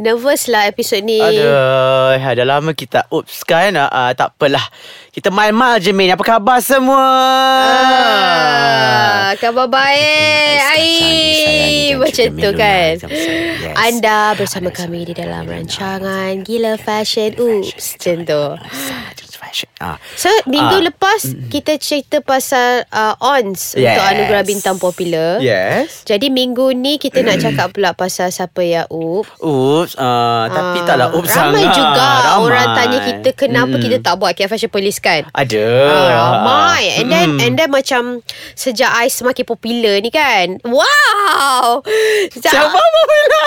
Nervous lah episod ni. Aduh, dah lama kita oops kan. Uh, uh, tak apalah. Kita main-main je, Min. Apa khabar semua? Ah, khabar baik. Ai, macam tu kan. Yes. Anda bersama kami di dalam rancangan Gila Fashion. Oops, macam tu. Ah. So, minggu Ah, lepas kita cerita pasal uh, ONS Yes. untuk anugerah bintang popular. Yes. Jadi minggu ni kita nak cakap pula pasal siapa yang up. Oops. Uh, tapi Ah, taklah Ramai sangat. juga Ramai. orang tanya kita kenapa Mm. kita tak buat KF Fashion Police kan. Ada. Ah, ramai And then Mm. And then macam Sejak I semakin popular ni kan Wow Siapa popular?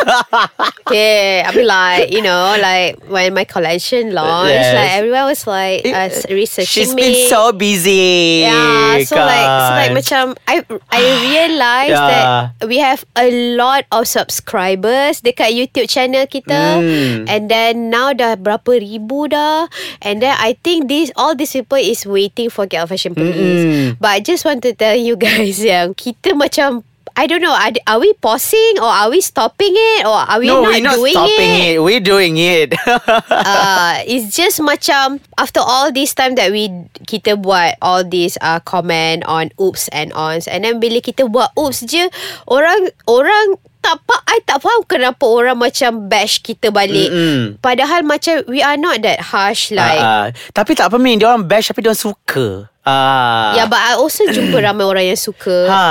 Okay I mean like You know Like When my collection launched Yes. Like everyone was like uh, Researching She's me been so busy. Yeah, so like so like macam I I realised Yeah. that we have a lot of subscribers dekat YouTube channel kita, Mm. and then now dah berapa ribu dah, and then I think this all these people is waiting for Get Out Fashion Police. Mm-mm. But I just want to tell you guys yang kita macam I don't know. Are, are we pausing or are we stopping it or are we no, not we're not doing stopping it. We're doing it. uh, it's just macam after all this time that we kita buat all this uh, comment on oops and ons and then bila kita buat oops je orang orang tak pa, I tak faham kenapa orang macam bash kita balik. Mm-mm. Padahal macam we are not that harsh like. Ah, ah. Tapi tak apa Min Dia orang bash Tapi dia orang suka ah. Yeah, but I also jumpa ramai orang yang suka. ha.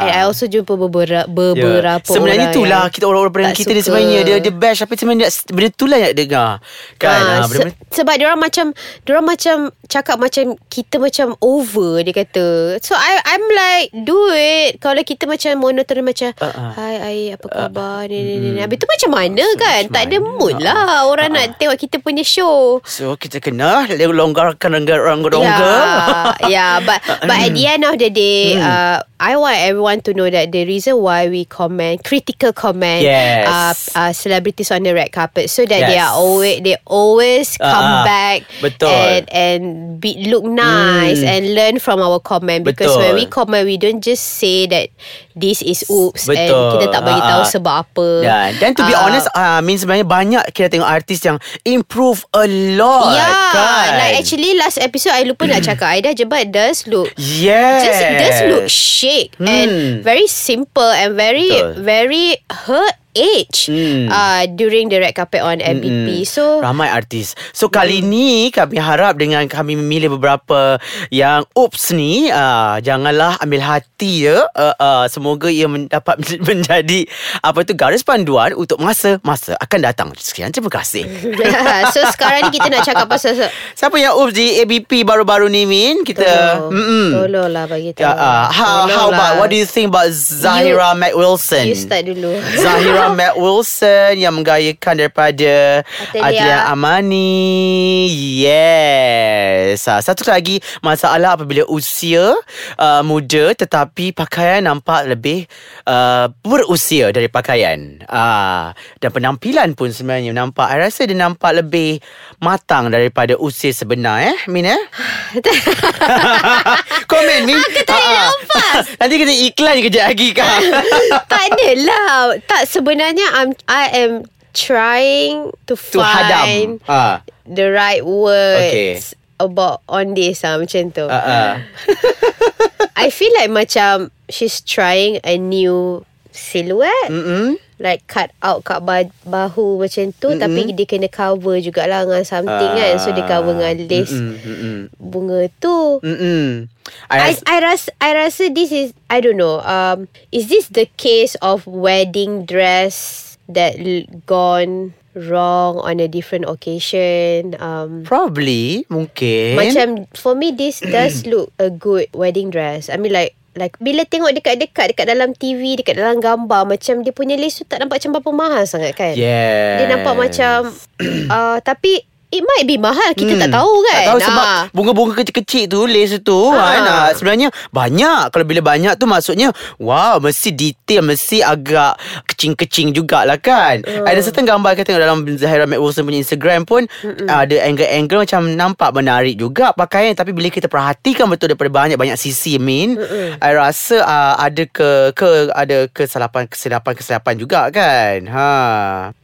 And I also jumpa beberapa beberapa Ya. Sebenarnya orang itulah yang kita orang-orang tak kita ni sebenarnya dia dia bash tapi sebenarnya benda itulah yang dengar. Kan? Ah, Ah, se- sebab dia orang macam dia orang macam cakap macam kita macam over dia kata. So I I'm like do it kalau kita macam monoton macam ah. hi ai apa khabar ni ni ni. ni. Habis tu macam mana kan? macam Tak ada mood lah orang nak tengok kita punya show. So kita kena longgarkan rongga-rongga. Yeah, yeah, but but at the end of the day, Hmm. uh, I want everyone to know that the reason why we comment critical comment, Yes. uh, uh, celebrities on the red carpet, so that they Yes. are always they always come Ah, back, betul. and and be look nice Hmm. and learn from our comment because Betul. when we comment, we don't just say that this is oops and Betul. kita tak bagi tahu Ah, ah. sebab apa. Dan, dan to be Ah, honest, uh, Min sebenarnya banyak kita tengok artis yang improve a lot. Yeah, kan? like actually last episode I lupa nak cakap Aida Jebat does look Yes. just does look chic Hmm. and very simple and very Betul. very her age Hmm. uh, during the red carpet on MBP. Mm-mm. So Ramai artis. So kali ni Kami harap dengan kami memilih beberapa Yang oops ni uh, Janganlah ambil hati ya. Uh, uh, Semoga ia men- dapat menjadi Apa tu garis panduan Untuk masa-masa akan datang. Sekian terima kasih. So sekarang ni kita nak cakap pasal Siapa yang oops di ABP baru-baru ni Min? Kita Tolong. Mm-mm. Tolonglah bagi tahu. Ya, uh, how, how about What do you think about Zahira Mac Wilson? You start dulu. Zahira Mac Wilson yang menggayakan daripada. Atelier Amani. Yes. Ah, Satu lagi masalah apabila usia uh, muda tetapi pakaian nampak lebih uh, berusia dari pakaian. Uh, dan penampilan pun sebenarnya nampak I rasa dia nampak lebih matang daripada usia sebenar eh Min eh? Komen Min. Aku tak nafas. Nanti kita iklan kejap lagi kan. tak adalah Tak sebenarnya I'm, I am trying to hadam. find Ah. the right words Okay. about on this ah, macam tu. Uh, uh. I feel like macam she's trying a new silhouette. Mm-mm. Like cut out kat ba- bahu macam tu Mm-mm. Tapi dia kena cover jugalah dengan something kan So dia cover dengan lace Mm-mm, mm-mm. bunga tu Mm-mm. I, I, I rasa I rasa this is I don't know um is this the case of wedding dress that l- gone wrong on a different occasion um probably mungkin Macam for me this does look a good wedding dress. I mean like like bila tengok dekat-dekat dekat dalam TV, dekat dalam gambar macam dia punya lace tu tak nampak macam berapa mahal sangat kan. yes. Dia nampak macam uh, tapi It might be mahal Kita Hmm. tak tahu kan Tak tahu sebab Ah. bunga-bunga kecil-kecil tu lace tu Ah. kan. ah, sebenarnya banyak. Kalau bila banyak tu maksudnya wow mesti detail mesti agak kecing-kecing jugalah kan. Hmm. Ada certain gambar kita tengok dalam Zahira Mac Wilson punya Instagram pun ada angle-angle macam nampak menarik juga pakaian tapi bila kita perhatikan betul daripada banyak-banyak sisi Min, I rasa uh, ada ke ke ada kesalahan kesilapan kesilapan juga kan. Ha.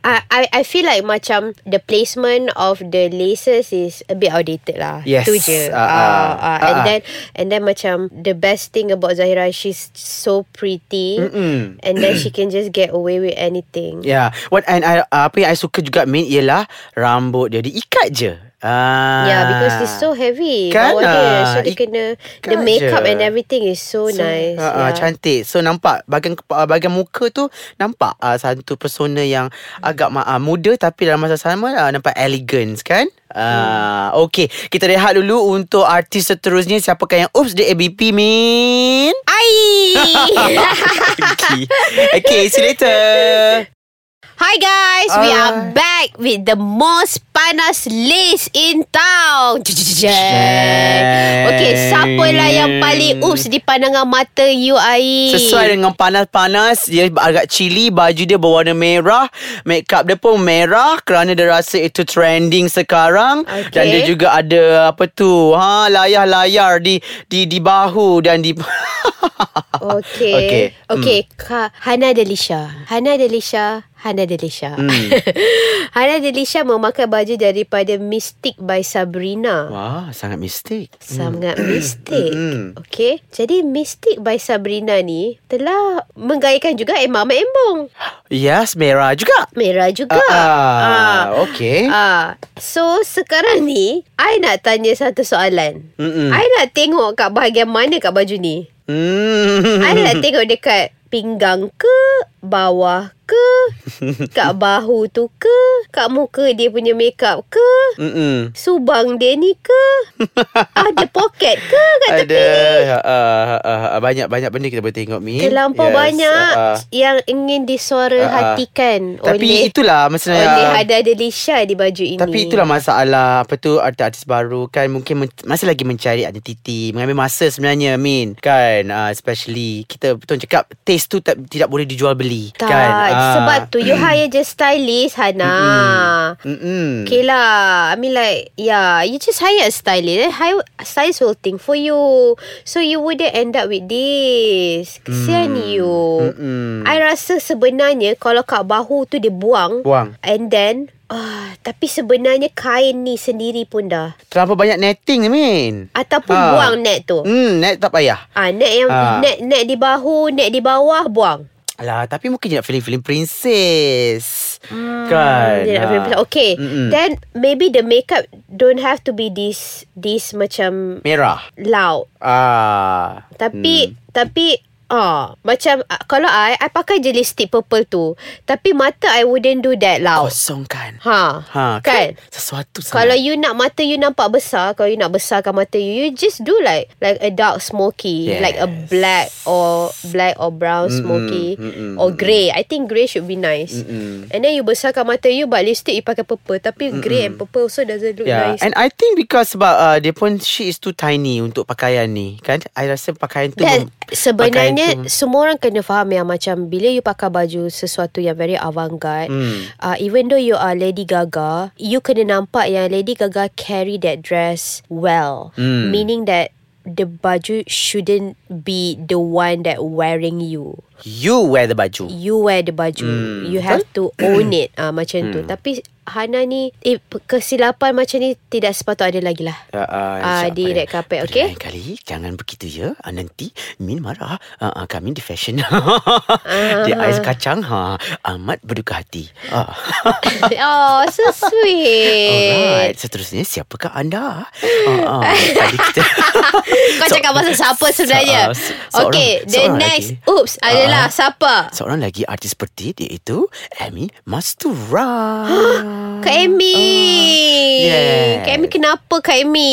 I, I I feel like macam the placement of the laces is a bit outdated lah. Yes. Tu je. Ah, Uh, ah. uh, and ah. then and then macam the best thing about Zahira she's so pretty Mm-mm. and then she can just get away with anything. Yeah. what and I, apa yang I suka juga Min ialah rambut dia diikat je. Ah. Yeah, because it's so heavy Kan, bawah dia. ah, So dia kena the makeup je. and everything is so, nice. Uh, uh, yeah. cantik. So nampak bahagian bahagian muka tu nampak uh, satu persona yang agak uh, muda tapi dalam masa sama uh, nampak elegance kan? Uh, okay, kita rehat dulu untuk artis seterusnya siapakah yang oops di ABP Min? Ai. okay. okay, see you later. Hi guys, we are back with the most panas list in town. Okay, siapa lah yang paling oops di pandangan mata you Ai? Sesuai dengan panas-panas Dia agak chili Baju dia berwarna merah Makeup dia pun merah Kerana dia rasa itu trending sekarang Okay. Dan dia juga ada Apa tu ha, Layar-layar di di di bahu Dan di Okay. Okay. Okay. okay. Ka- Hana Delisha. Hana Delisha. Hana Delisha. Hmm. Hana Delisha memakai baju daripada Mystic by Sabrina. Wah sangat mistik Sangat mistik. Hmm. Okay. Jadi Mystic by Sabrina ni telah menggayakan juga Emma Mak Embong. Yes merah juga Merah juga. Ah, okay. Ah, so sekarang ni I nak tanya satu soalan. Mm-mm. I nak tengok kat bahagian mana kat baju ni. Hmm. I nak tengok dekat pinggang ke, bawah ke, kat bahu tu ke, kat muka dia punya makeup ke, Mm-mm. subang dia ni ke, ada poket ke kat Ada tepi ni. uh, uh, uh, banyak-banyak benda kita boleh tengok Mi. Terlampau Yes, banyak uh, uh. yang ingin disuara ah. hatikan Tapi oleh itulah maksudnya oleh Hada Delisha di baju ini. Tapi itulah masalah Apa tu artis-artis baru kan Mungkin men- masih lagi mencari identiti Mengambil masa sebenarnya Min Kan uh, Especially Kita betul cakap Taste tu tak, tidak boleh dijual beli tak, kan Ah. sebab tu you hire je stylist Hana. Mm-mm. Okay lah I mean like Yeah You just hire a stylist Then hire Stylist will think for you So you wouldn't end up with this Kesian you Mm-mm. I rasa sebenarnya Kalau kat bahu tu dia buang Buang And then ah, Tapi sebenarnya kain ni sendiri pun dah Terlampau banyak netting ni Min Ataupun Ah. buang net tu Hmm, net tak payah Ah, net yang Ah. net net di bahu, net di bawah buang. Alah, tapi mungkin je nak feeling-feeling princess Kan Dia nak Ah. represent. Okay. Mm-mm. Then maybe the makeup don't have to be this this macam Merah loud. Ah, Tapi hmm. tapi ah macam ah, kalau I I pakai je lipstick purple tu. Tapi mata I wouldn't do that loud. Kosong kan Ha. Ha, kan? Sesuatu sangat Kalau you nak mata you nampak besar, kalau you nak besarkan mata you, you just do like like a dark smoky, Yes. like a black or black or brown smoky mm-mm, or grey. I think grey should be nice. Mm-mm. And then you besarkan mata you, but lipstick you pakai purple. Tapi grey and purple also doesn't look Yeah, nice. and I think because sebab uh, dia pun she is too tiny untuk pakaian ni, kan? I rasa pakaian tu Dan mem- sebenarnya pakaian tu- semua orang kena faham yang macam bila you pakai baju sesuatu yang very avant-garde, Hmm. uh, even though you are Lady Gaga, you kena nampak yang Lady Gaga carry that dress well. Hmm. Meaning that the baju shouldn't be the one that wearing you. you wear the baju. You wear the baju. Hmm. You have to own it ah macam tu. Tapi Hana ni eh, kesilapan macam ni tidak sepatut ada lagi lah. Uh, uh, Ah, di red carpet, okay? Lain kali jangan begitu ya. Uh, nanti Min marah. Uh, uh, kami di fashion. Ah. Dia ais kacang ha amat berduka hati. Uh. oh, so sweet. Alright, seterusnya siapakah anda? Uh, uh, tadi kita Kau cakap pasal siapa sebenarnya? So- uh, se- seorang- okay, the seorang next lagi. oops adalah Ah. siapa? Seorang lagi artis seperti iaitu Amy Mastura. Kak Amy. yes. Kak Amy kenapa Kak Amy?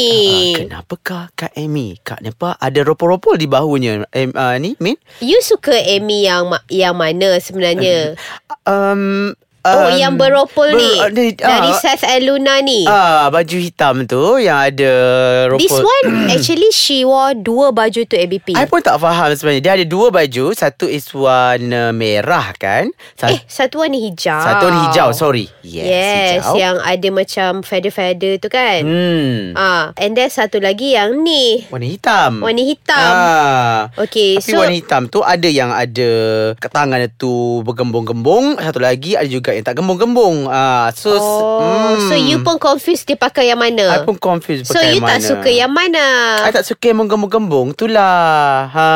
Uh, kenapakah Kak Amy? Kak Nepa ada ropol-ropol di bahunya. Em, uh, ni, Min? You suka Amy yang yang mana sebenarnya? Um, Oh um, yang beropol ni ber- ni, Dari ah, Seth and Luna ni Ah, baju hitam tu yang ada ropol. This one Actually she wore Dua baju tu ABP I pun tak faham sebenarnya. Dia ada dua baju. Satu is warna merah kan? Satu, Eh satu warna hijau satu warna hijau. Sorry. Yes, Yes hijau. Yang ada macam Feather-feather tu kan Hmm. Ah, And then satu lagi yang ni Warna hitam. Warna hitam Ah. Okay Tapi so warna hitam tu ada yang ada tangan tu bergembung-gembung. Satu lagi ada juga yang tak gembung-gembung. Ah, so Oh, so you pun confused dia pakai yang mana? I pun confused So pakai you yang tak mana. suka yang mana? I tak suka yang menggembung-gembung tu lah. Ha.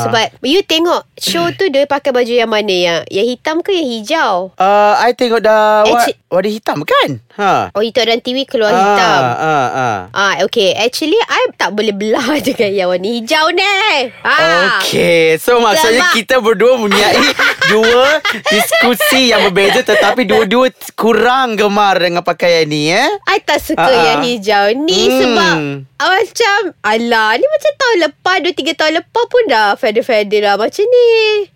Sebab you tengok show tu dia pakai baju yang mana yang yang hitam ke yang hijau? Uh, I tengok dah Actu- warna hitam kan? Ha. Oh itu dalam TV keluar hitam. Ah, ah, Ah, okay. Actually, I tak boleh belah dengan yang warna hijau ni. Ah. Okay So maksudnya Sebab- kita berdua mempunyai Dua diskusi yang berbeza Tetapi dua-dua kurang gemar dengan pakaian ni eh I tak suka Ah, ah. yang hijau ni Hmm. sebab ah, macam alah ni macam tahun lepas 2 3 tahun lepas pun dah feather-feather lah macam ni.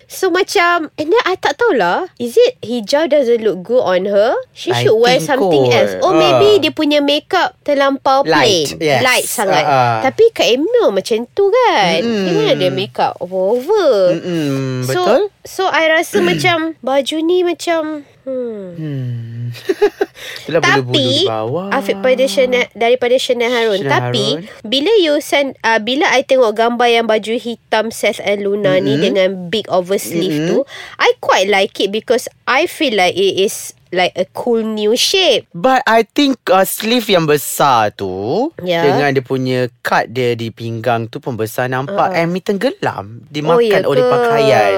So macam and then I tak tahulah is it hijau doesn't look good on her? She I should wear think something kot. else. Or Ah. maybe dia punya makeup terlampau Light, plain. yes. Light sangat. Ah, ah. Tapi Kak Emil macam tu kan. Mm-mm. Dia mana ada makeup over-over. Mm-mm, So, Betul So I rasa macam baju ni macam hmm. hmm. Itulah Tapi Afiq pada Chanel daripada Chanel Harun. Chanel Tapi Harun. bila you send uh, bila I tengok gambar yang baju hitam Seth and Luna mm-hmm. ni dengan big over sleeve Mm-hmm. mm-hmm. tu, I quite like it because I feel like it is like a cool new shape. But I think uh, sleeve yang besar tu Ya. Dengan dia punya cut dia di pinggang tu pun besar Nampak uh. Amy tenggelam Dimakan Oh, ya oleh ke? pakaian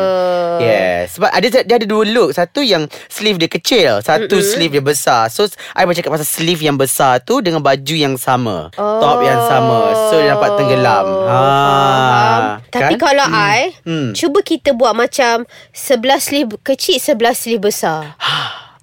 Yes Sebab ada dia ada dua look Satu yang sleeve dia kecil Satu mm-hmm. sleeve dia besar So I bercakap pasal sleeve yang besar tu Dengan baju yang sama Oh. Top yang sama So dia nampak tenggelam ha. Faham. Tapi kalau I Hmm. Cuba kita buat macam Sebelah sleeve kecil Sebelah sleeve besar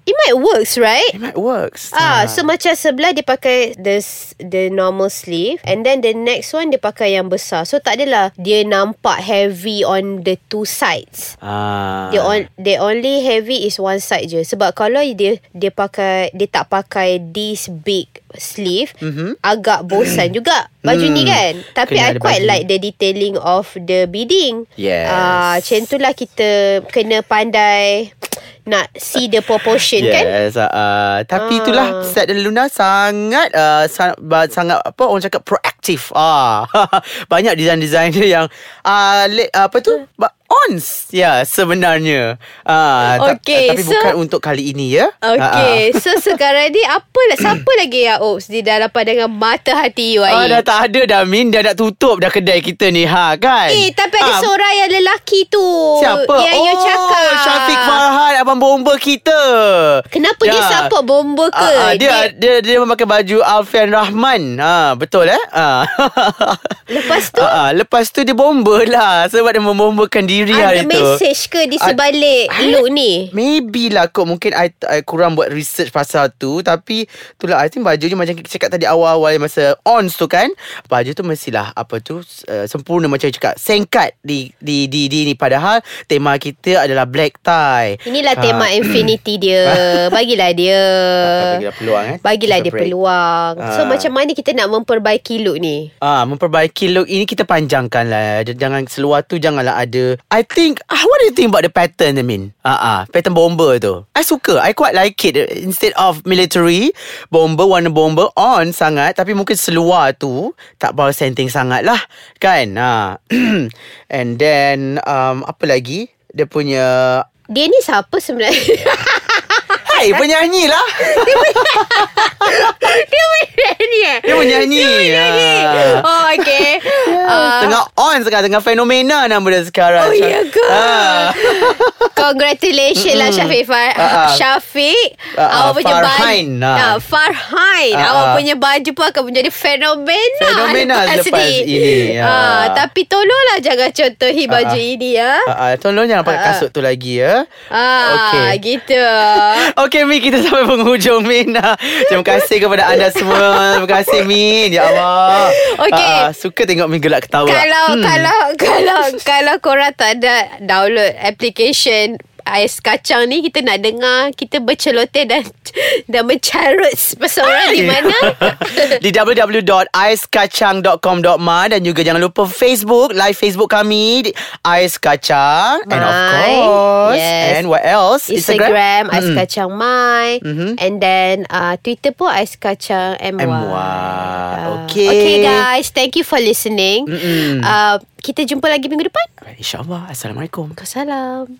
It might works right It might works Ah, so macam sebelah dia pakai the the normal sleeve and then the next one dia pakai yang besar. So tak adalah dia nampak heavy on the two sides. ah. Dia on they only heavy is one side je. Sebab kalau dia dia pakai dia tak pakai this big sleeve Mhm. agak bosan juga baju ni Hmm. kan. Tapi Kena I quite baju. like the detailing of the beading. Yes. Ah, macam itulah kita kena pandai nak see the proportion kan. Yes, uh, uh, tapi Ah. itulah Set dan Luna sangat uh, sangat, sangat apa orang cakap proaktif. Ah, banyak design-designer yang uh, le, apa tu? Ba- ons. Ya, yeah, sebenarnya. Ah, ta- Okay, tapi so- bukan untuk kali ini ya. Okay, so sekarang ni apa siapa lagi yang oops di dalam pandangan mata hati you Ah, dah tak ada dah Min Dah nak tutup dah kedai kita ni ha kan Eh, tapi ada Ah, seorang yang lelaki tu. Siapa? Yang oh, you cakap. Syafiq Farhan Abang bomba kita Kenapa dia Ya. support bomba ke? Ah, ah, dia, dia dia memakai baju Alfian Rahman. Ah, betul eh? Ah. Lepas tu? Ah, ah, lepas tu dia bomba lah sebab dia membombakan diri ada hari tu. message ke di sebalik Ah, look ni? Maybe lah kot Mungkin I, I kurang buat research pasal tu Tapi Itulah I think baju je Macam kita cakap tadi awal-awal Masa ons tu kan Baju tu mestilah Apa tu uh, Sempurna macam cakap Sengkat di, di, di, di ni Padahal Tema kita adalah black tie Inilah Ah. tema infinity dia. Bagilah dia. Bagilah peluang eh Bagilah dia break. peluang. So Ah. macam mana kita nak memperbaiki look ni? Ah, memperbaiki look ini kita panjangkan lah. Jangan seluar tu janganlah ada. I think, ah, what do you think about the pattern, I mean? Ah, ah, pattern bomber tu. I suka. I quite like it. Instead of military, bomber, warna bomber on sangat. Tapi mungkin seluar tu tak bawah senting sangat lah. Kan? Ah. And then, um, apa lagi? Dia punya... Dia ni siapa sebenarnya? Hai, penyanyi lah. dia menyanyi eh? Dia menyanyi. Dia menyanyi. Ah. Oh, okay. Ah, Tengah on sekarang Tengah fenomena nama dia sekarang Oh, ya ke? Ah. Congratulations lah Syafiq Far Ah, ah. Syafiq ah, Awak punya Farhain, baju ah. ah, Farhain Ah, Awak punya baju pun akan menjadi fenomena Fenomena lepas ini, ah. ah, Tapi tolonglah Jangan contohi baju ah. ini ya ah, tolong jangan pakai ah. kasut tu lagi ya. Ah, Okey. gitu. Okey Mi kita sampai penghujung Min. Terima kasih kepada anda semua. Terima kasih Min. Ya Allah. Okey. Ah, ah, suka tengok Min gelak ketawa. Kalau kalau kalau kalau korang tak ada download application ais kacang ni kita nak dengar kita berceloteh dan dan mencarut pasal orang di mana. di www.aiskacang.com.my dan juga jangan lupa Facebook, live Facebook kami di Ais Kacang and of My, course yes. and what else? Instagram, Ais Mm. Kacang My Mhm. And then uh, Twitter pun Ais Kacang MY, MY. Ah. Okay. Okay guys Thank you for listening Mm-mm. uh, Kita jumpa lagi minggu depan InsyaAllah. Assalamualaikum. Wassalam